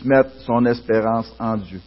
puisse mettre son espérance en Dieu.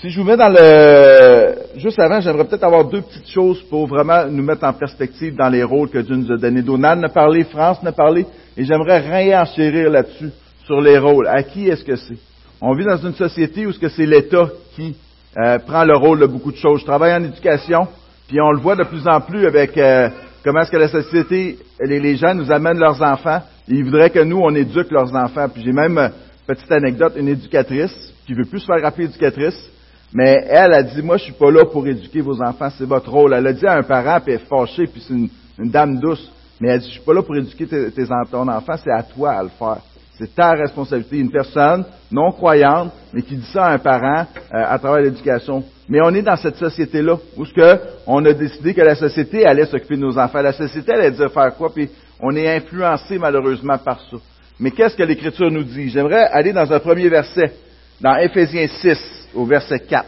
Si je vous mets dans le... Juste avant, j'aimerais peut-être avoir deux petites choses pour vraiment nous mettre en perspective dans les rôles que Dieu nous a donnés. Donald a parlé, France a parlé, et j'aimerais réenchérir là-dessus, sur les rôles. À qui est-ce que c'est? On vit dans une société où ce que c'est l'État qui euh, prend le rôle de beaucoup de choses. Je travaille en éducation, puis on le voit de plus en plus avec euh, comment est-ce que la société, les, les, gens nous amènent leurs enfants. Ils voudraient que nous, on éduque leurs enfants. Puis j'ai même, euh, petite anecdote, une éducatrice qui veut plus se faire rappeler éducatrice, mais elle a dit, moi, je suis pas là pour éduquer vos enfants, c'est votre rôle. Elle a dit à un parent, puis elle est fâchée, puis c'est une, dame douce. Mais elle dit, je suis pas là pour éduquer tes, ton enfant, c'est à toi à le faire. C'est ta responsabilité. Une personne non croyante, mais qui dit ça à un parent euh, à travers l'éducation. Mais on est dans cette société-là, où ce que on a décidé que la société allait s'occuper de nos enfants. La société allait dire faire quoi, puis on est influencé malheureusement par ça. Mais qu'est-ce que l'Écriture nous dit? J'aimerais aller dans un premier verset, dans Éphésiens 6 au verset 4.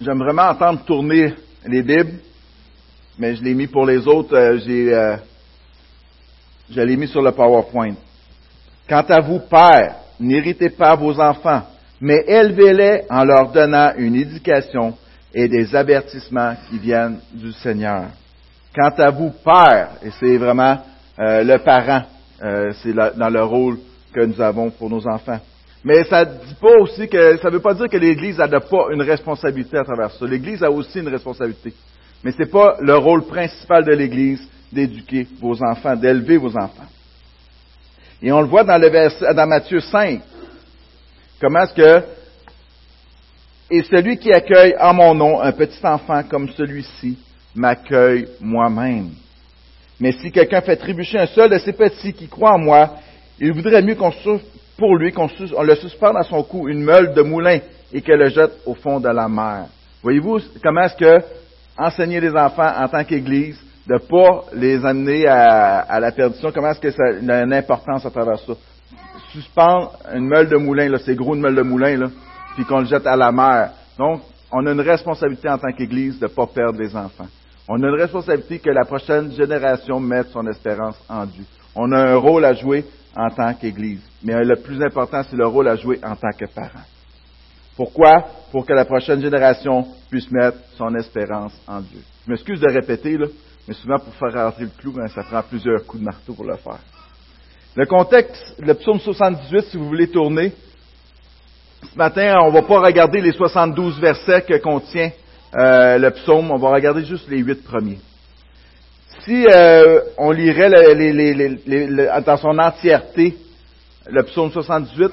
J'aime vraiment entendre tourner les Bibles, mais je l'ai mis pour les autres, euh, j'ai, euh, je l'ai mis sur le PowerPoint. Quant à vous, pères, n'irritez pas vos enfants, mais élevez-les en leur donnant une éducation et des avertissements qui viennent du Seigneur. Quant à vous, pères, et c'est vraiment euh, le parent, euh, c'est dans le rôle que nous avons pour nos enfants. Mais ça ne dit pas aussi que ça ne veut pas dire que l'Église n'a pas une responsabilité à travers ça. L'Église a aussi une responsabilité. Mais ce n'est pas le rôle principal de l'Église d'éduquer vos enfants, d'élever vos enfants. Et on le voit dans, le verset, dans Matthieu 5. Comment est-ce que et celui qui accueille en mon nom un petit enfant comme celui-ci m'accueille moi-même. Mais si quelqu'un fait trébucher un seul de ces petits qui croient en moi, il voudrait mieux qu'on pour lui qu'on le suspende à son cou une meule de moulin et qu'elle le jette au fond de la mer. Voyez-vous comment est-ce que enseigner les enfants en tant qu'Église, de ne pas les amener à, la perdition, comment est-ce que ça a une importance à travers ça? Suspendre une meule de moulin, là, c'est gros une meule de moulin, là, puis qu'on le jette à la mer. Donc, on a une responsabilité en tant qu'Église de ne pas perdre les enfants. On a une responsabilité que la prochaine génération mette son espérance en Dieu. On a un rôle à jouer en tant qu'Église. Mais le plus important, c'est le rôle à jouer en tant que parent. Pourquoi? Pour que la prochaine génération puisse mettre son espérance en Dieu. Je m'excuse de répéter, là, mais souvent pour faire rentrer le clou, ben, ça prend plusieurs coups de marteau pour le faire. Le contexte, le psaume 78, si vous voulez tourner, ce matin, on ne va pas regarder les 72 versets que contient euh, le psaume, on va regarder juste les huit premiers. Si euh, on lirait dans son entièreté le psaume 78,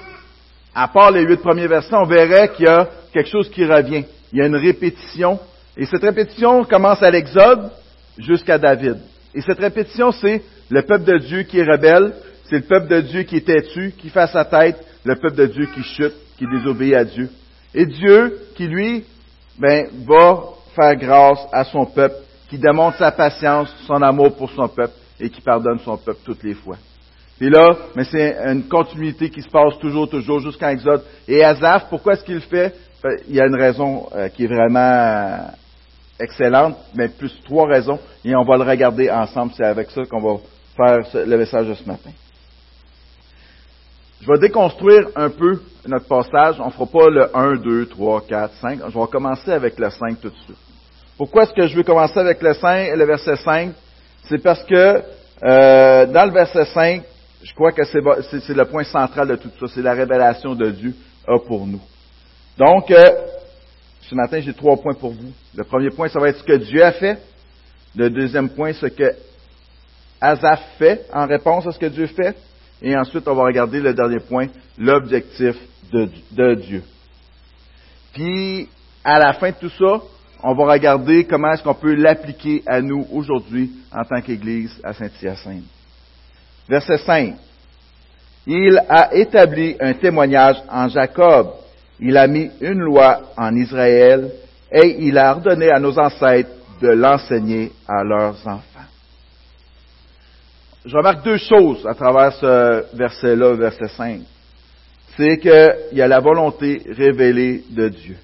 à part les huit premiers versets, on verrait qu'il y a quelque chose qui revient. Il y a une répétition. Et cette répétition commence à l'Exode jusqu'à David. Et cette répétition, c'est le peuple de Dieu qui est rebelle, c'est le peuple de Dieu qui est têtu, qui fait sa tête, le peuple de Dieu qui chute, qui désobéit à Dieu. Et Dieu qui, lui, ben, va faire grâce à son peuple, qui démontre sa patience, son amour pour son peuple et qui pardonne son peuple toutes les fois. Et là, mais c'est une continuité qui se passe toujours, toujours, jusqu'à Exode. Et Azaph, pourquoi est-ce qu'il le fait? Ben, il y a une raison euh, qui est vraiment euh, excellente, mais plus trois raisons, et on va le regarder ensemble. C'est avec ça qu'on va faire le message de ce matin. Je vais déconstruire un peu notre passage. On ne fera pas le 1, 2, 3, 4, 5. Je vais commencer avec le 5 tout de suite. Pourquoi est-ce que je veux commencer avec le, 5, le verset 5? C'est parce que euh, dans le verset 5, je crois que c'est le point central de tout ça. C'est la révélation de Dieu a pour nous. Donc, euh, ce matin, j'ai trois points pour vous. Le premier point, ça va être ce que Dieu a fait. Le deuxième point, ce que Azaph fait en réponse à ce que Dieu fait. Et ensuite, on va regarder le dernier point, l'objectif de, Dieu. Puis, à la fin de tout ça, on va regarder comment est-ce qu'on peut l'appliquer à nous aujourd'hui en tant qu'Église à Saint-Hyacinthe. Verset 5. Il a établi un témoignage en Jacob. Il a mis une loi en Israël et il a ordonné à nos ancêtres de l'enseigner à leurs enfants je remarque deux choses à travers ce verset-là, verset 5. C'est qu'il y a la volonté révélée de Dieu.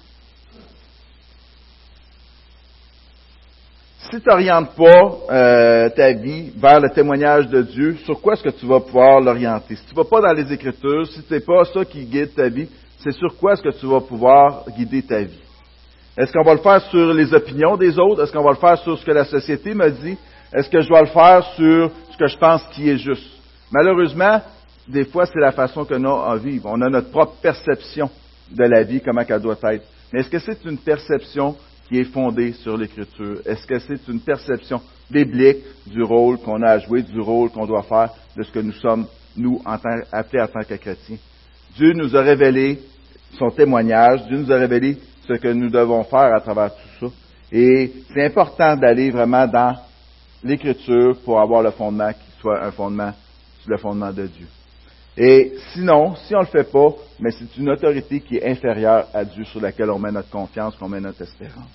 si tu n'orientes pas euh, ta vie vers le témoignage de Dieu, sur quoi est-ce que tu vas pouvoir l'orienter? Si tu ne vas pas dans les Écritures, si ce n'est pas ça qui guide ta vie, c'est sur quoi est-ce que tu vas pouvoir guider ta vie? Est-ce qu'on va le faire sur les opinions des autres? Est-ce qu'on va le faire sur ce que la société me dit? Est-ce que je dois le faire sur ce que je pense qui est juste? Malheureusement, des fois, c'est la façon que nous à vivre. On a notre propre perception de la vie, comment elle doit être. Mais est-ce que c'est une perception qui est fondée sur l'Écriture? Est-ce que c'est une perception biblique du rôle qu'on a à jouer, du rôle qu'on doit faire, de ce que nous sommes, nous, en tant, appelés en tant que chrétiens? Dieu nous a révélé son témoignage, Dieu nous a révélé ce que nous devons faire à travers tout ça. Et c'est important d'aller vraiment dans l'Écriture pour avoir le fondement qui soit un fondement sur le fondement de Dieu. Et sinon, si on ne le fait pas, mais c'est une autorité qui est inférieure à Dieu sur laquelle on met notre confiance, qu'on met notre espérance.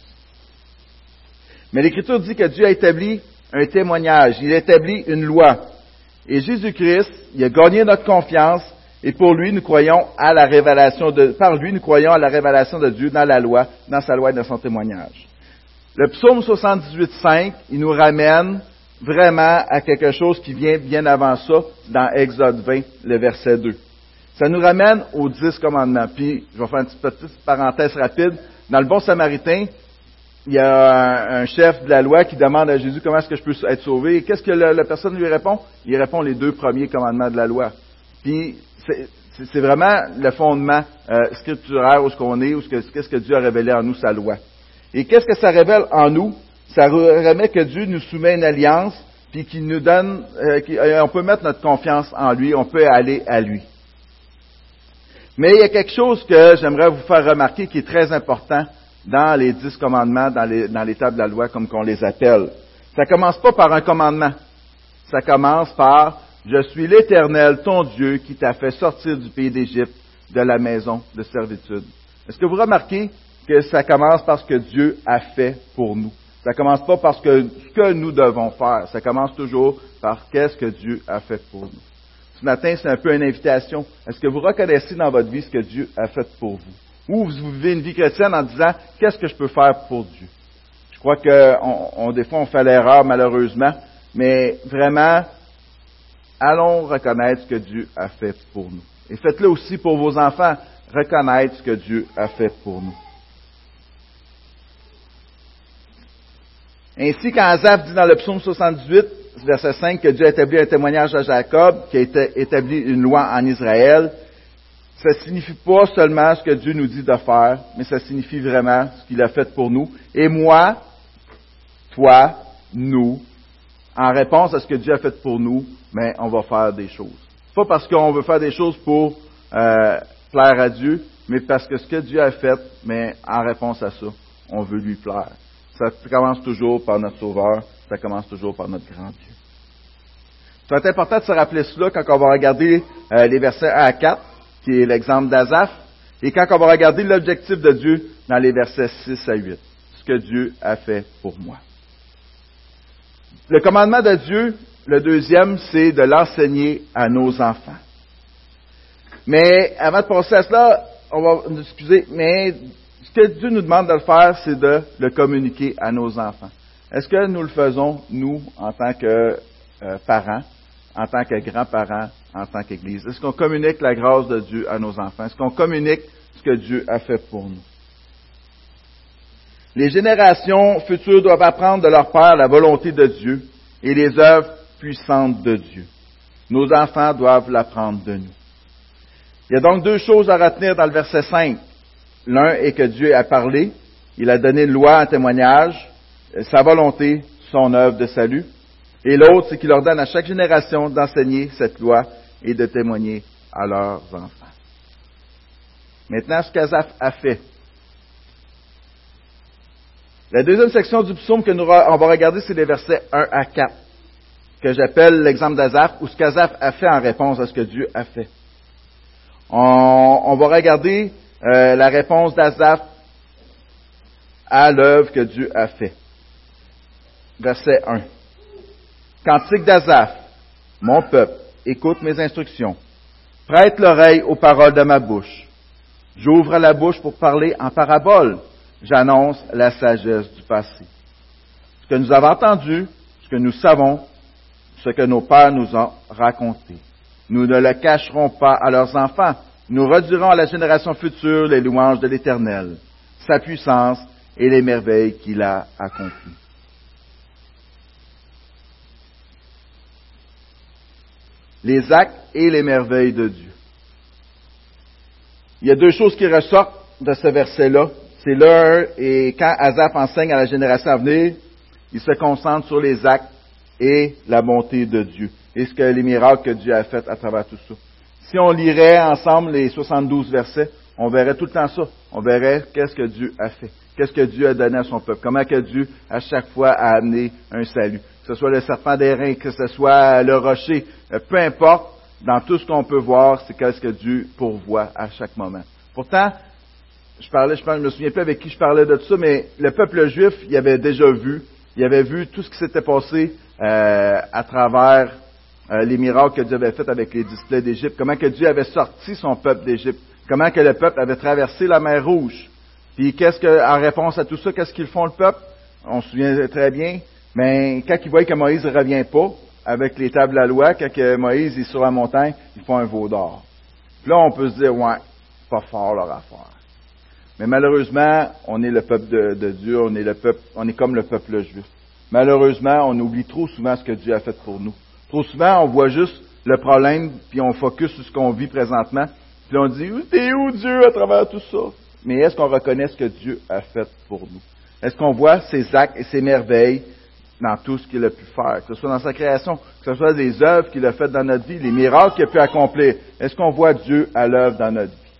Mais l'Écriture dit que Dieu a établi un témoignage, il a établi une loi. Et Jésus-Christ, il a gagné notre confiance, et pour lui, nous croyons à la révélation de, par lui, nous croyons à la révélation de Dieu dans la loi, dans sa loi et dans son témoignage. Le psaume 78.5, il nous ramène vraiment à quelque chose qui vient bien avant ça, dans Exode 20, le verset 2. Ça nous ramène aux dix commandements. Puis, je vais faire une petite parenthèse rapide. Dans le bon samaritain, il y a un, chef de la loi qui demande à Jésus comment est-ce que je peux être sauvé. Et qu'est-ce que la, personne lui répond? Il répond les deux premiers commandements de la loi. Puis, c'est vraiment le fondement euh, scripturaire où ce qu'on est, où qu'est-ce que Dieu a révélé en nous, sa loi. Et qu'est-ce que ça révèle en nous? Ça remet que Dieu nous soumet une alliance, puis qu'il nous donne, euh, euh, on peut mettre notre confiance en lui, on peut aller à lui. Mais il y a quelque chose que j'aimerais vous faire remarquer qui est très important dans les dix commandements, dans les, dans les tables de la loi, comme qu'on les appelle. Ça commence pas par un commandement. Ça commence par Je suis l'Éternel, ton Dieu, qui t'a fait sortir du pays d'Égypte, de la maison de servitude. Est-ce que vous remarquez que ça commence par ce que Dieu a fait pour nous? Ça commence pas par ce que, ce que nous devons faire. Ça commence toujours par qu'est-ce que Dieu a fait pour nous. Ce matin, c'est un peu une invitation. Est-ce que vous reconnaissez dans votre vie ce que Dieu a fait pour vous? Ou vous vivez une vie chrétienne en disant, qu'est-ce que je peux faire pour Dieu? Je crois que on, des fois, on fait l'erreur, malheureusement, mais vraiment, allons reconnaître ce que Dieu a fait pour nous. Et faites-le aussi pour vos enfants, reconnaître ce que Dieu a fait pour nous. Ainsi, quand Azaph dit dans le psaume 78, verset 5, que Dieu a établi un témoignage à Jacob, qui a établi une loi en Israël, ça ne signifie pas seulement ce que Dieu nous dit de faire, mais ça signifie vraiment ce qu'il a fait pour nous. Et moi, toi, nous, en réponse à ce que Dieu a fait pour nous, mais on va faire des choses. Pas parce qu'on veut faire des choses pour euh, plaire à Dieu, mais parce que ce que Dieu a fait, mais en réponse à ça, on veut lui plaire. Ça commence toujours par notre Sauveur, ça commence toujours par notre grand Dieu. C'est important de se rappeler cela quand on va regarder euh, les versets 1 à 4, qui est l'exemple d'Azaph, et quand on va regarder l'objectif de Dieu dans les versets 6 à 8, ce que Dieu a fait pour moi. Le commandement de Dieu, le deuxième, c'est de l'enseigner à nos enfants. Mais avant de passer à cela, on va, excusez, mais ce que Dieu nous demande de le faire, c'est de le communiquer à nos enfants. Est-ce que nous le faisons, nous, en tant que euh, parents, en tant que grands-parents, en tant qu'Église? Est-ce qu'on communique la grâce de Dieu à nos enfants? Est-ce qu'on communique ce que Dieu a fait pour nous? Les générations futures doivent apprendre de leur Père la volonté de Dieu et les œuvres puissantes de Dieu. Nos enfants doivent l'apprendre de nous. Il y a donc deux choses à retenir dans le verset 5. L'un est que Dieu a parlé, il a donné loi, un témoignage, sa volonté, son œuvre de salut. Et l'autre, c'est qu'il ordonne à chaque génération d'enseigner cette loi et de témoigner à leurs enfants. Maintenant, ce qu'Azaph a fait. La deuxième section du psaume que nous on va regarder, c'est les versets 1 à 4, que j'appelle l'exemple d'Azaph, ou ce qu'Azaph a fait en réponse à ce que Dieu a fait. On va regarder euh, la réponse d'Azaph à l'œuvre que Dieu a fait. Verset 1. Cantique d'Azaph. Mon peuple, écoute mes instructions. Prête l'oreille aux paroles de ma bouche. J'ouvre la bouche pour parler en parabole. J'annonce la sagesse du passé. ce que nous avons entendu, ce que nous savons, ce que nos pères nous ont raconté. Nous ne le cacherons pas à leurs enfants. Nous redirons à la génération future les louanges de l'Éternel, sa puissance et les merveilles qu'il a accomplies. Les actes et les merveilles de Dieu. Il y a deux choses qui ressortent de ce verset-là. C'est l'heure et quand Azaph enseigne à la génération à venir, il se concentre sur les actes et la bonté de Dieu et ce que les miracles que Dieu a fait à travers tout ça. Si on lirait ensemble les 72 versets, on verrait tout le temps ça. On verrait qu'est-ce que Dieu a fait, qu'est-ce que Dieu a donné à son peuple, comment que Dieu à chaque fois a amené un salut. Que ce soit le serpent d'airain, que ce soit le rocher, euh, peu importe, dans tout ce qu'on peut voir, c'est qu'est-ce que Dieu pourvoit à chaque moment. Pourtant, je parlais, je, me souviens plus avec qui je parlais de tout ça, mais le peuple juif, il avait déjà vu, il avait vu tout ce qui s'était passé euh, à travers euh, les miracles que Dieu avait faits avec les displays d'Égypte, comment que Dieu avait sorti son peuple d'Égypte, comment que le peuple avait traversé la mer Rouge. Puis qu'est-ce que, en réponse à tout ça, qu'est-ce qu'ils font le peuple? On se souvient très bien. Mais quand ils voient que Moïse ne revient pas avec les tables de la loi, quand Moïse est sur la montagne, ils font un veau d'or. Puis là, on peut se dire, ouais, pas fort leur affaire. Mais malheureusement, on est le peuple de, de Dieu, on est le peuple, on est comme le peuple juif. Malheureusement, on oublie trop souvent ce que Dieu a fait pour nous. Trop souvent, on voit juste le problème, puis on focus sur ce qu'on vit présentement, puis on dit, t'es où Dieu à travers tout ça? Mais est-ce qu'on reconnaît ce que Dieu a fait pour nous? Est-ce qu'on voit ses actes et ses merveilles dans tout ce qu'il a pu faire, que ce soit dans sa création, que ce soit des œuvres qu'il a faites dans notre vie, les miracles qu'il a pu accomplir? Est-ce qu'on voit Dieu à l'œuvre dans notre vie?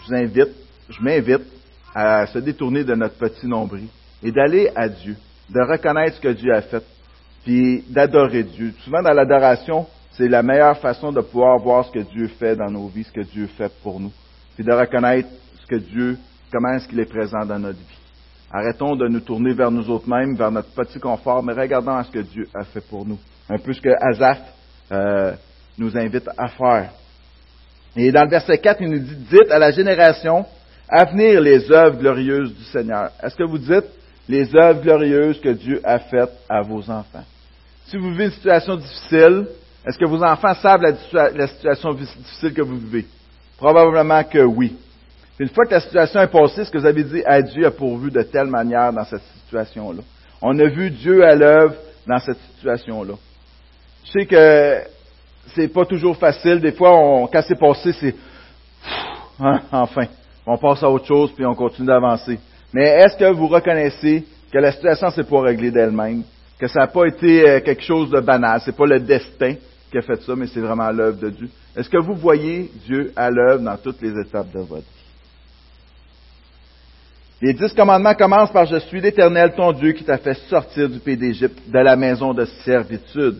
Je vous invite, je m'invite à se détourner de notre petit nombril et d'aller à Dieu, de reconnaître ce que Dieu a fait, puis d'adorer Dieu. Souvent dans l'adoration, c'est la meilleure façon de pouvoir voir ce que Dieu fait dans nos vies, ce que Dieu fait pour nous, puis de reconnaître ce que Dieu, comment est-ce qu'il est présent dans notre vie. Arrêtons de nous tourner vers nous autres mêmes, vers notre petit confort, mais regardons à ce que Dieu a fait pour nous. Un peu ce que Azaph euh, nous invite à faire. Et dans le verset 4, il nous dit, dites à la génération à venir les œuvres glorieuses du Seigneur. Est-ce que vous dites les œuvres glorieuses que Dieu a faites à vos enfants? Si vous vivez une situation difficile, est-ce que vos enfants savent la, situation difficile que vous vivez? Probablement que oui. une fois que la situation est passée, ce que vous avez dit à Dieu a pourvu de telle manière dans cette situation-là. On a vu Dieu à l'œuvre dans cette situation-là. Je sais que c'est pas toujours facile. Des fois, on, quand c'est passé, c'est hein, enfin. On passe à autre chose puis on continue d'avancer. Mais est-ce que vous reconnaissez que la situation s'est pas réglée d'elle-même? Que ça n'a pas été euh, quelque chose de banal, c'est pas le destin qui a fait ça, mais c'est vraiment l'œuvre de Dieu. Est-ce que vous voyez Dieu à l'œuvre dans toutes les étapes de votre vie? Les dix commandements commencent par Je suis l'Éternel, ton Dieu, qui t'a fait sortir du pays d'Égypte, de la maison de servitude.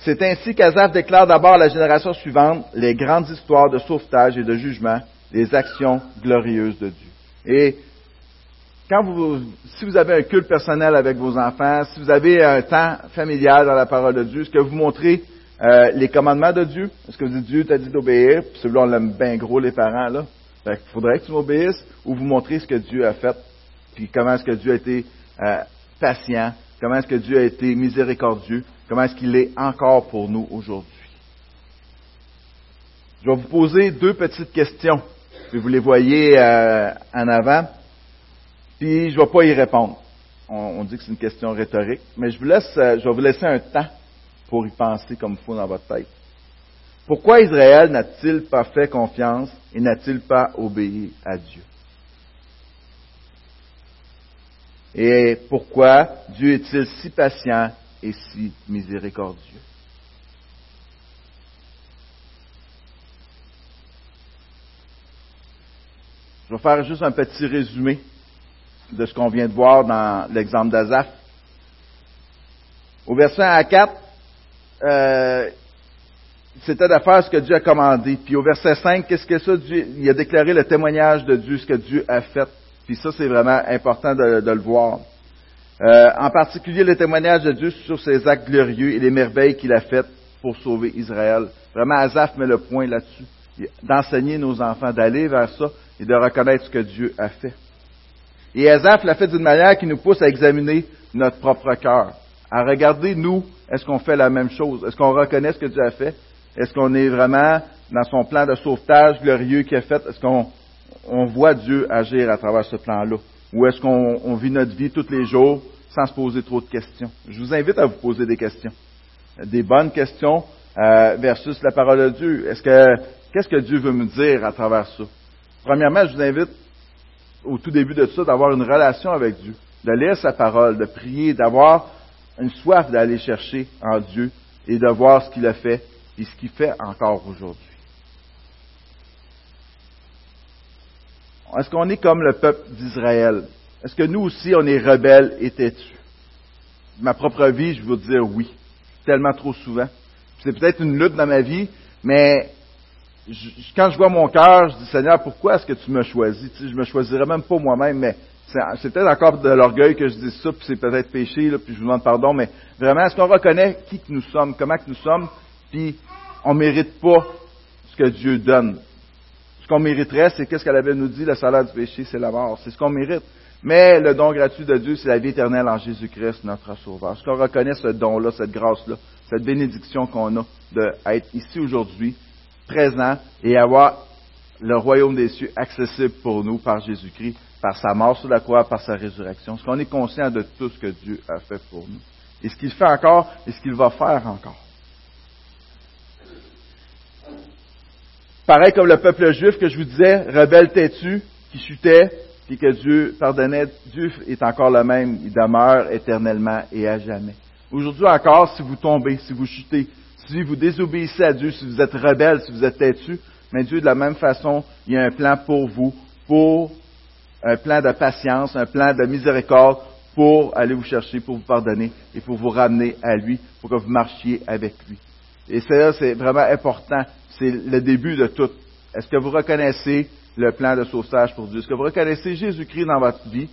C'est ainsi qu'Azaph déclare d'abord à la génération suivante les grandes histoires de sauvetage et de jugement, les actions glorieuses de Dieu. Et quand vous, si vous avez un culte personnel avec vos enfants, si vous avez un temps familial dans la parole de Dieu, est-ce que vous montrez euh, les commandements de Dieu? Est-ce que vous dites Dieu t'a dit d'obéir? Puis celui-là, on l'aime bien gros, les parents, là. Fait qu'il faudrait que tu m'obéisses, ou vous montrez ce que Dieu a fait, puis comment est-ce que Dieu a été euh, patient, comment est-ce que Dieu a été miséricordieux, comment est-ce qu'il est encore pour nous aujourd'hui? Je vais vous poser deux petites questions, puis vous les voyez euh, en avant. Puis je ne vais pas y répondre. On, dit que c'est une question rhétorique, mais je vous laisse, euh, je vais vous laisser un temps pour y penser comme il faut dans votre tête. Pourquoi Israël n'a-t-il pas fait confiance et n'a-t-il pas obéi à Dieu? Et pourquoi Dieu est-il si patient et si miséricordieux? Je vais faire juste un petit résumé de ce qu'on vient de voir dans l'exemple d'Azaph. Au verset 1 à 4, euh, c'était de faire ce que Dieu a commandé. Puis au verset 5, qu'est-ce que ça? Dieu, il a déclaré le témoignage de Dieu, ce que Dieu a fait. Puis ça, c'est vraiment important de, le voir. Euh, en particulier le témoignage de Dieu sur ses actes glorieux et les merveilles qu'il a faites pour sauver Israël. Vraiment, Azaph met le point là-dessus. D'enseigner nos enfants, d'aller vers ça et de reconnaître ce que Dieu a fait. Et Azaph l'a fait d'une manière qui nous pousse à examiner notre propre cœur, à regarder, nous, est-ce qu'on fait la même chose? Est-ce qu'on reconnaît ce que Dieu a fait? Est-ce qu'on est vraiment dans son plan de sauvetage glorieux qu'il a fait? Est-ce qu'on on voit Dieu agir à travers ce plan-là? Ou est-ce qu'on vit notre vie tous les jours sans se poser trop de questions? Je vous invite à vous poser des questions. Des bonnes questions euh, versus la parole de Dieu. Est-ce que qu'est-ce que Dieu veut me dire à travers ça? Premièrement, je vous invite au tout début de ça d'avoir une relation avec Dieu, de lire sa parole, de prier, d'avoir une soif d'aller chercher en Dieu et de voir ce qu'il a fait et ce qu'il fait encore aujourd'hui. Est-ce qu'on est comme le peuple d'Israël? Est-ce que nous aussi, on est rebelles et têtus? Ma propre vie, je veux dire oui. Tellement trop souvent. C'est peut-être une lutte dans ma vie, mais quand je vois mon cœur, je dis Seigneur, pourquoi est-ce que tu me choisis? Tu sais, je me choisirais même pas moi-même, mais c'est peut-être encore de l'orgueil que je dis ça, puis c'est peut-être péché, là, puis je vous demande pardon, mais vraiment, est-ce qu'on reconnaît qui que nous sommes, comment que nous sommes, puis on mérite pas ce que Dieu donne? Ce qu'on mériterait, c'est qu'est-ce qu'elle avait nous dit, le salaire du péché, c'est la mort. C'est ce qu'on mérite. Mais le don gratuit de Dieu, c'est la vie éternelle en Jésus-Christ, notre Sauveur. Est-ce qu'on reconnaît ce don-là, cette grâce-là, cette bénédiction qu'on a d'être ici aujourd'hui, présent et avoir le royaume des cieux accessible pour nous par Jésus-Christ, par sa mort sur la croix, par sa résurrection. Est-ce qu'on est conscient de tout ce que Dieu a fait pour nous? Et ce qu'il fait encore et ce qu'il va faire encore. Pareil comme le peuple juif que je vous disais, rebelle têtu, qui chutait, puis que Dieu pardonnait, Dieu est encore le même, il demeure éternellement et à jamais. Aujourd'hui encore, si vous tombez, si vous chutez, si vous désobéissez à Dieu, si vous êtes rebelle, si vous êtes têtu, mais Dieu, de la même façon, il y a un plan pour vous, pour un plan de patience, un plan de miséricorde pour aller vous chercher, pour vous pardonner et pour vous ramener à lui, pour que vous marchiez avec lui. Et ça, c'est vraiment important. C'est le début de tout. Est-ce que vous reconnaissez le plan de sauvetage pour Dieu? Est-ce que vous reconnaissez Jésus-Christ dans votre vie?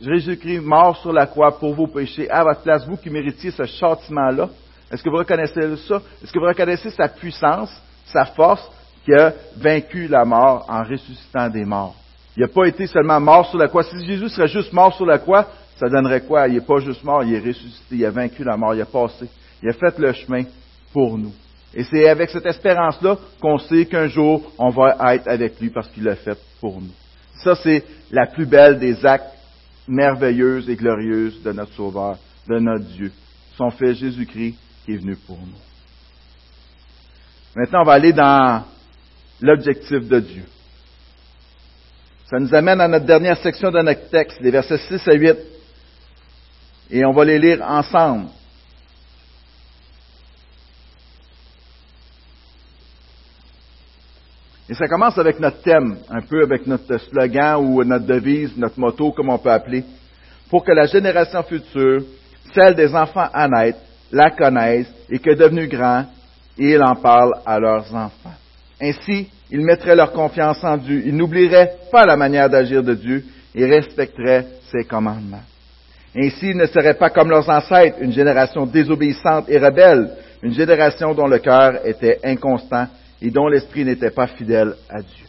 Jésus-Christ mort sur la croix pour vos péchés à votre place, vous qui méritiez ce châtiment-là. Est-ce que vous reconnaissez ça? Est-ce que vous reconnaissez sa puissance, sa force qui a vaincu la mort en ressuscitant des morts? Il n'a pas été seulement mort sur la croix. Si Jésus serait juste mort sur la croix, ça donnerait quoi? Il n'est pas juste mort, il est ressuscité, il a vaincu la mort, il a passé. Il a fait le chemin pour nous. Et c'est avec cette espérance-là qu'on sait qu'un jour, on va être avec lui parce qu'il l'a fait pour nous. Ça, c'est la plus belle des actes merveilleux et glorieux de notre Sauveur, de notre Dieu. Son Fils Jésus-Christ est venu pour nous. Maintenant, on va aller dans l'objectif de Dieu. Ça nous amène à notre dernière section de notre texte, les versets 6 à 8. Et on va les lire ensemble. Et ça commence avec notre thème, un peu avec notre slogan ou notre devise, notre motto, comme on peut appeler, pour que la génération future, celle des enfants à naître, la connaissent et que devenus grands, ils en parlent à leurs enfants. Ainsi, ils mettraient leur confiance en Dieu. Ils n'oublieraient pas la manière d'agir de Dieu et respecteraient ses commandements. Ainsi, ils ne seraient pas comme leurs ancêtres, une génération désobéissante et rebelle, une génération dont le cœur était inconstant et dont l'esprit n'était pas fidèle à Dieu.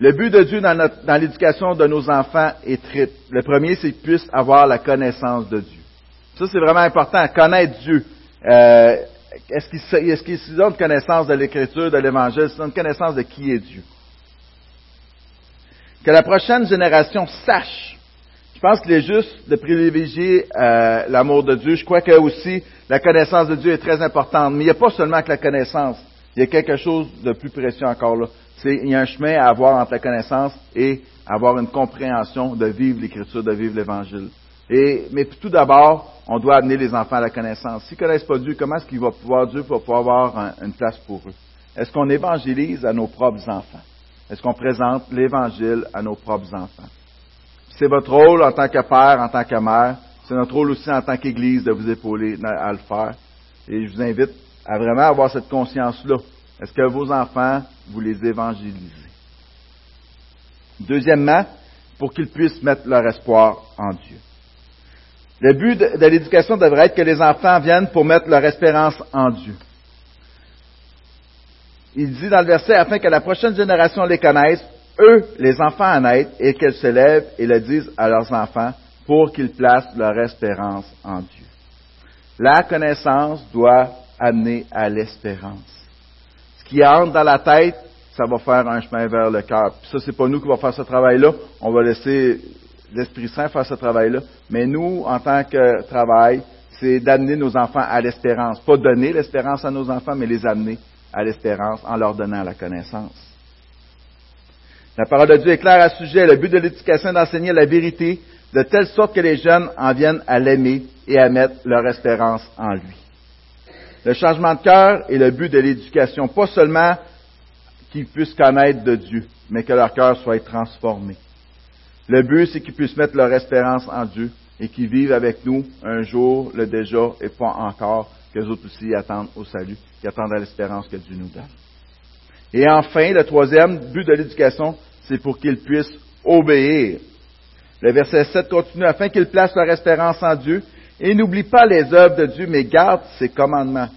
Le but de Dieu dans, l'éducation de nos enfants est triple. Le premier, c'est qu'ils puissent avoir la connaissance de Dieu. Ça, c'est vraiment important, connaître Dieu. Euh, est-ce qu'ils ont une connaissance de l'Écriture, de l'Évangile, est-ce qu'ils ont une connaissance de qui est Dieu? Que la prochaine génération sache. Je pense qu'il est juste de privilégier euh, l'amour de Dieu. Je crois que aussi la connaissance de Dieu est très importante. Mais il n'y a pas seulement que la connaissance. Il y a quelque chose de plus précieux encore là. Il y a un chemin à avoir entre la connaissance et avoir une compréhension de vivre l'Écriture, de vivre l'Évangile. Et, mais tout d'abord, on doit amener les enfants à la connaissance. S'ils ne connaissent pas Dieu, comment est-ce qu'il va pouvoir, Dieu va pouvoir avoir une place pour eux? Est-ce qu'on évangélise à nos propres enfants? Est-ce qu'on présente l'Évangile à nos propres enfants? C'est votre rôle en tant que père, en tant que mère. C'est notre rôle aussi en tant qu'Église de vous épauler à le faire. Et je vous invite à vraiment avoir cette conscience-là. Est-ce que vos enfants, vous les évangélisez? Deuxièmement, pour qu'ils puissent mettre leur espoir en Dieu. Le but de, l'éducation devrait être que les enfants viennent pour mettre leur espérance en Dieu. Il dit dans le verset, afin que la prochaine génération les connaisse, eux, les enfants à naître, et qu'elles se lèvent et le disent à leurs enfants pour qu'ils placent leur espérance en Dieu. La connaissance doit amener à l'espérance. Ce qui entre dans la tête, ça va faire un chemin vers le cœur. Puis ça, c'est pas nous qui va faire ce travail-là. On va laisser l'Esprit Saint faire ce travail-là. Mais nous, en tant que travail, c'est d'amener nos enfants à l'espérance. Pas donner l'espérance à nos enfants, mais les amener à l'espérance en leur donnant la connaissance. La parole de Dieu est claire à ce sujet. Le but de l'éducation est d'enseigner la vérité de telle sorte que les jeunes en viennent à l'aimer et à mettre leur espérance en lui. Le changement de cœur est le but de l'éducation, pas seulement qu'ils puissent connaître de Dieu, mais que leur cœur soit transformé. Le but, c'est qu'ils puissent mettre leur espérance en Dieu et qu'ils vivent avec nous un jour, le déjà et pas encore, que autres aussi attendent au salut, qui attendent à l'espérance que Dieu nous donne. Et enfin, le troisième but de l'éducation, c'est pour qu'ils puissent obéir. Le verset 7 continue, afin qu'ils placent leur espérance en Dieu et n'oublient pas les œuvres de Dieu, mais gardent ses commandements.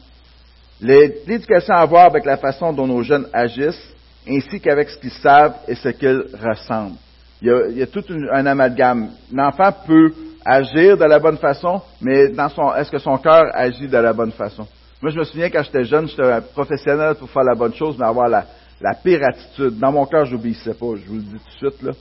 L'éducation a à voir avec la façon dont nos jeunes agissent, ainsi qu'avec ce qu'ils savent et ce qu'ils ressemblent. Il y a, il y a tout un amalgame. L'enfant peut agir de la bonne façon, mais dans son, est-ce que son cœur agit de la bonne façon? Moi, je me souviens quand j'étais jeune, j'étais un professionnel pour faire la bonne chose, mais avoir la, la pire attitude. Dans mon cœur, j'obéissais pas, je vous le dis tout de suite, là.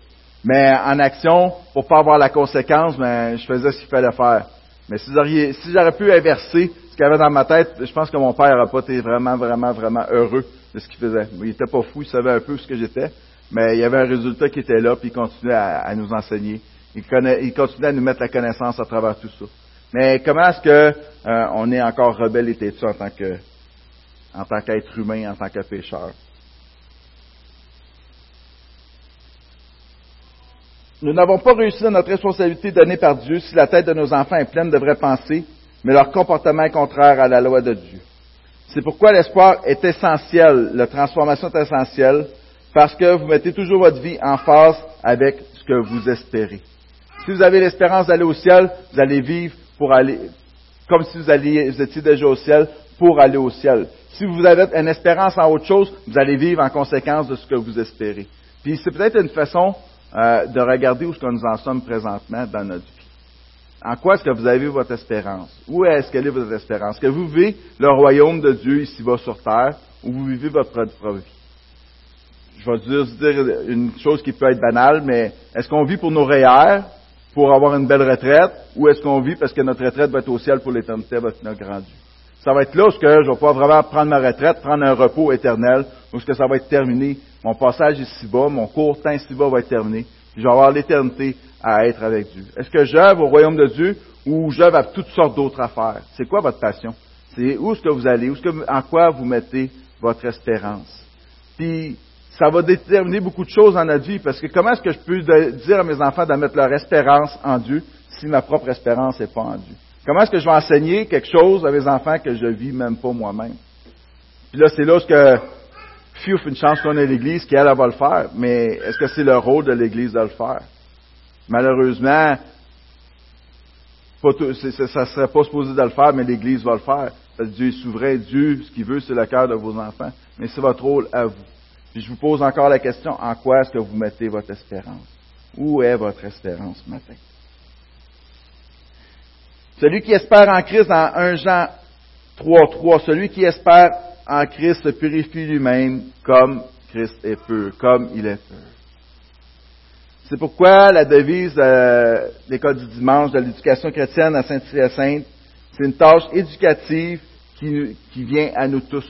Mais en action, pour pas avoir la conséquence, ben, je faisais ce qu'il fallait faire. Mais si si j'aurais pu inverser ce qu'il y avait dans ma tête, je pense que mon père n'aurait pas été vraiment, vraiment, vraiment heureux de ce qu'il faisait. Il était pas fou, il savait un peu ce que j'étais, mais il y avait un résultat qui était là, puis il continuait à, nous enseigner. Il, il, continuait à nous mettre la connaissance à travers tout ça. Mais comment est-ce que euh, on est encore rebelle et têtu en tant que en tant qu'être humain, en tant que pécheur? Nous n'avons pas réussi à notre responsabilité donnée par Dieu si la tête de nos enfants est pleine de vraies pensées, mais leur comportement est contraire à la loi de Dieu. C'est pourquoi l'espoir est essentiel, la transformation est essentielle, parce que vous mettez toujours votre vie en phase avec ce que vous espérez. Si vous avez l'espérance d'aller au ciel, vous allez vivre pour aller, comme si vous, alliez, vous étiez déjà au ciel, pour aller au ciel. Si vous avez une espérance en autre chose, vous allez vivre en conséquence de ce que vous espérez. Puis c'est peut-être une façon euh, de regarder où est-ce que nous en sommes présentement dans notre vie. En quoi est-ce que vous avez votre espérance? Où est-ce qu'elle est votre espérance? Que vous vivez le royaume de Dieu ici-bas sur terre ou vous vivez votre propre vie? Je vais juste dire une chose qui peut être banale, mais est-ce qu'on vit pour nos REER, pour avoir une belle retraite, ou est-ce qu'on vit parce que notre retraite va être au ciel pour l'éternité avec notre grand Dieu? Ça va être là où je vais pouvoir vraiment prendre ma retraite, prendre un repos éternel, où que ça va être terminé mon passage ici-bas, mon court temps ici-bas va être terminé, puis je vais avoir l'éternité à être avec Dieu. Est-ce que j'œuvre au royaume de Dieu ou j'œuvre à toutes sortes d'autres affaires? C'est quoi votre passion? C'est où est-ce que vous allez? Où est-ce que, en quoi vous mettez votre espérance? Puis, ça va déterminer beaucoup de choses dans notre vie, parce que comment est-ce que je peux dire à mes enfants de mettre leur espérance en Dieu si ma propre espérance n'est pas en Dieu? Comment est-ce que je vais enseigner quelque chose à mes enfants que je vis même pas moi-même? Puis là, c'est là que Phew, une chance qu'on ait l'Église qui, elle, va le faire. Mais est-ce que c'est le rôle de l'Église de le faire? Malheureusement, ça ne serait pas supposé de le faire, mais l'Église va le faire. Parce que Dieu est souverain. Dieu, ce qu'il veut, c'est le cœur de vos enfants. Mais c'est votre rôle à vous. Puis je vous pose encore la question, en quoi est-ce que vous mettez votre espérance? Où est votre espérance ce matin? Celui qui espère en Christ dans 1 Jean 3, 3, celui qui espère en Christ se purifie lui-même comme Christ est pur, comme il est pur. C'est pourquoi la devise de l'école du dimanche de l'éducation chrétienne à Saint-Hyacinthe, c'est une tâche éducative qui, vient à nous tous.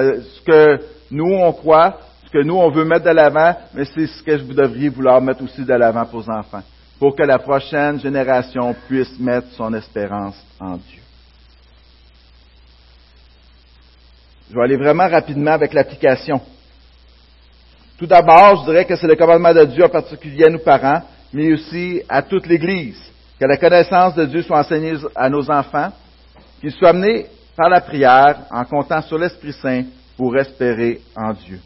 Ce que nous on croit, ce que nous on veut mettre de l'avant, mais c'est ce que vous devriez vouloir mettre aussi de l'avant pour vos enfants, pour que la prochaine génération puisse mettre son espérance en Dieu. Je vais aller vraiment rapidement avec l'application. Tout d'abord, je dirais que c'est le commandement de Dieu en particulier à nos parents, mais aussi à toute l'Église. Que la connaissance de Dieu soit enseignée à nos enfants, qu'ils soient amenés par la prière en comptant sur l'Esprit Saint pour espérer en Dieu.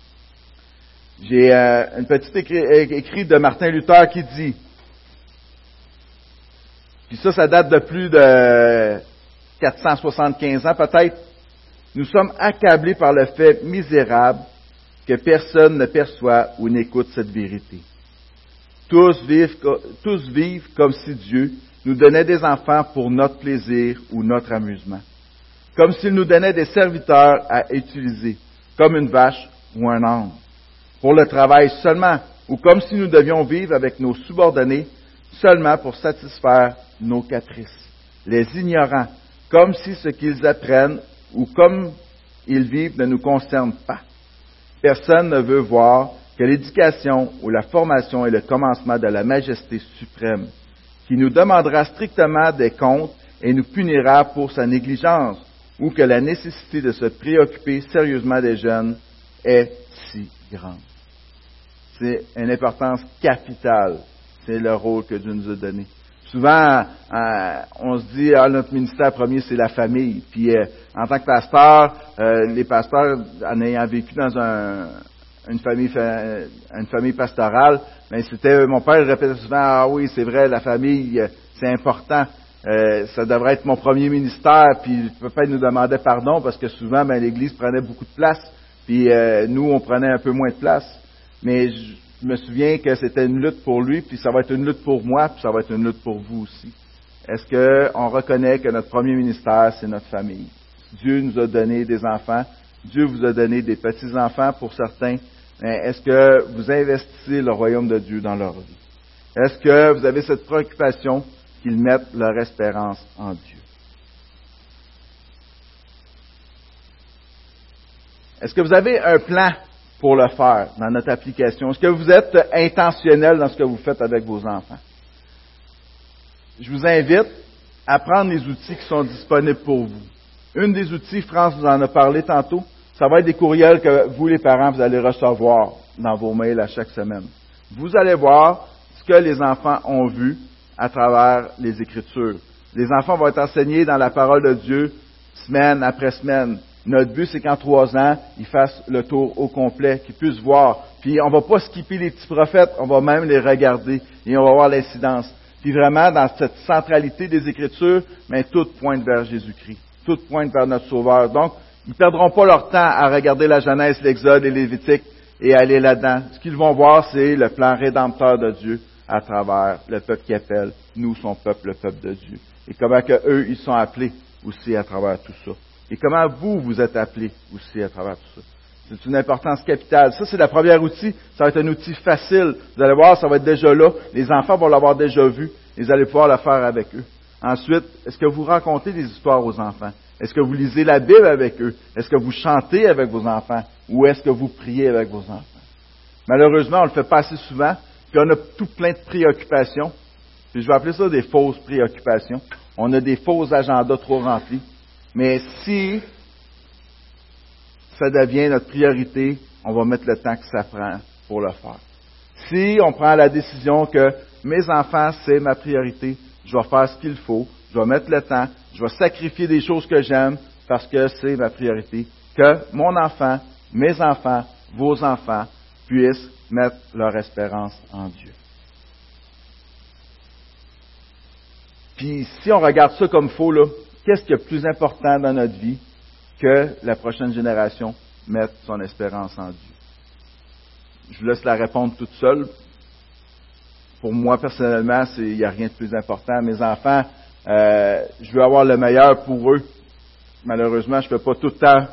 J'ai euh, une petite écrit, de Martin Luther qui dit, puis ça, ça date de plus de 475 ans peut-être, nous sommes accablés par le fait misérable que personne ne perçoit ou n'écoute cette vérité. Tous vivent, tous vivent comme si Dieu nous donnait des enfants pour notre plaisir ou notre amusement, comme s'il nous donnait des serviteurs à utiliser, comme une vache ou un âne, pour le travail seulement, ou comme si nous devions vivre avec nos subordonnés seulement pour satisfaire nos caprices, les ignorants, comme si ce qu'ils apprennent ou comme ils vivent ne nous concerne pas. Personne ne veut voir que l'éducation ou la formation est le commencement de la majesté suprême, qui nous demandera strictement des comptes et nous punira pour sa négligence, ou que la nécessité de se préoccuper sérieusement des jeunes est si grande. C'est une importance capitale. C'est le rôle que Dieu nous a donné. Souvent, euh, on se dit, ah, notre ministère premier, c'est la famille. Puis, euh, en tant que pasteur, euh, les pasteurs, en ayant vécu dans une famille, une famille pastorale, mais c'était, mon père répétait souvent, ah oui, c'est vrai, la famille, c'est important. Ça devrait être mon premier ministère, puis peut-être nous demandait pardon parce que souvent, ben, l'Église prenait beaucoup de place, puis nous, on prenait un peu moins de place. Mais je me souviens que c'était une lutte pour lui, puis ça va être une lutte pour moi, puis ça va être une lutte pour vous aussi. Est-ce qu'on reconnaît que notre premier ministère, c'est notre famille? Dieu nous a donné des enfants, Dieu vous a donné des petits-enfants pour certains, est-ce que vous investissez le royaume de Dieu dans leur vie? Est-ce que vous avez cette préoccupation? Qu'ils mettent leur espérance en Dieu? Est-ce que vous avez un plan pour le faire dans notre application? Est-ce que vous êtes intentionnel dans ce que vous faites avec vos enfants? Je vous invite à prendre les outils qui sont disponibles pour vous. Une des outils, France vous en a parlé tantôt, ça va être des courriels que vous, les parents, vous allez recevoir dans vos mails à chaque semaine. Vous allez voir ce que les enfants ont vu à travers les Écritures. Les enfants vont être enseignés dans la parole de Dieu semaine après semaine. Notre but, c'est qu'en trois ans, ils fassent le tour au complet, qu'ils puissent voir. Puis on va pas skipper les petits prophètes, on va même les regarder et on va voir l'incidence. Puis vraiment, dans cette centralité des Écritures, mais tout pointe vers Jésus-Christ. Tout pointe vers notre Sauveur. Donc, ils ne perdront pas leur temps à regarder la Genèse, l'Exode et Lévitique et aller là-dedans. Ce qu'ils vont voir, c'est le plan rédempteur de Dieu à travers le peuple qui appelle, nous, son peuple, le peuple de Dieu. Et comment que eux, ils sont appelés aussi à travers tout ça et comment vous, vous êtes appelés aussi à travers tout ça. C'est une importance capitale. Ça, c'est la première outil. Ça va être un outil facile. Vous allez voir, ça va être déjà là. Les enfants vont l'avoir déjà vu. Et vous allez pouvoir le faire avec eux. Ensuite, est-ce que vous racontez des histoires aux enfants? Est-ce que vous lisez la Bible avec eux? Est-ce que vous chantez avec vos enfants? Ou est-ce que vous priez avec vos enfants? Malheureusement, on le fait pas assez souvent. Puis on a tout plein de préoccupations. Puis je vais appeler ça des fausses préoccupations. On a des faux agendas trop remplis. Mais si ça devient notre priorité, on va mettre le temps que ça prend pour le faire. Si on prend la décision que mes enfants, c'est ma priorité, je vais faire ce qu'il faut, je vais mettre le temps, je vais sacrifier des choses que j'aime parce que c'est ma priorité, que mon enfant, mes enfants, vos enfants puissent mettre leur espérance en Dieu. Puis si on regarde ça comme faux, là, qu'est-ce qui est plus important dans notre vie que la prochaine génération mette son espérance en Dieu? Je vous laisse la répondre toute seule. Pour moi, personnellement, il n'y a rien de plus important. Mes enfants, euh, je veux avoir le meilleur pour eux. Malheureusement, je ne fais pas tout le temps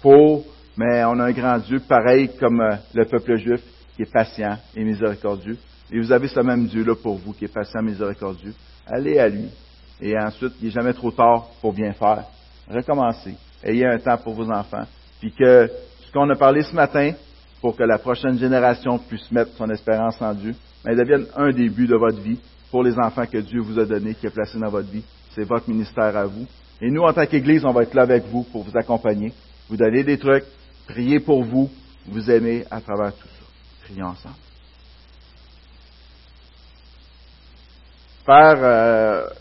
pour, mais on a un grand Dieu, pareil comme euh, le peuple juif, qui est patient et miséricordieux. Et vous avez ce même Dieu-là pour vous, qui est patient et miséricordieux. Allez à lui. Et ensuite, il n'est jamais trop tard pour bien faire. Recommencez. Ayez un temps pour vos enfants. Puis que ce qu'on a parlé ce matin, pour que la prochaine génération puisse mettre son espérance en Dieu, mais devienne un début de votre vie pour les enfants que Dieu vous a donnés, qui est placé dans votre vie. C'est votre ministère à vous. Et nous, en tant qu'Église, on va être là avec vous pour vous accompagner, vous donner des trucs, prier pour vous, vous aimer à travers tout ça. Prions ensemble. Père, euh,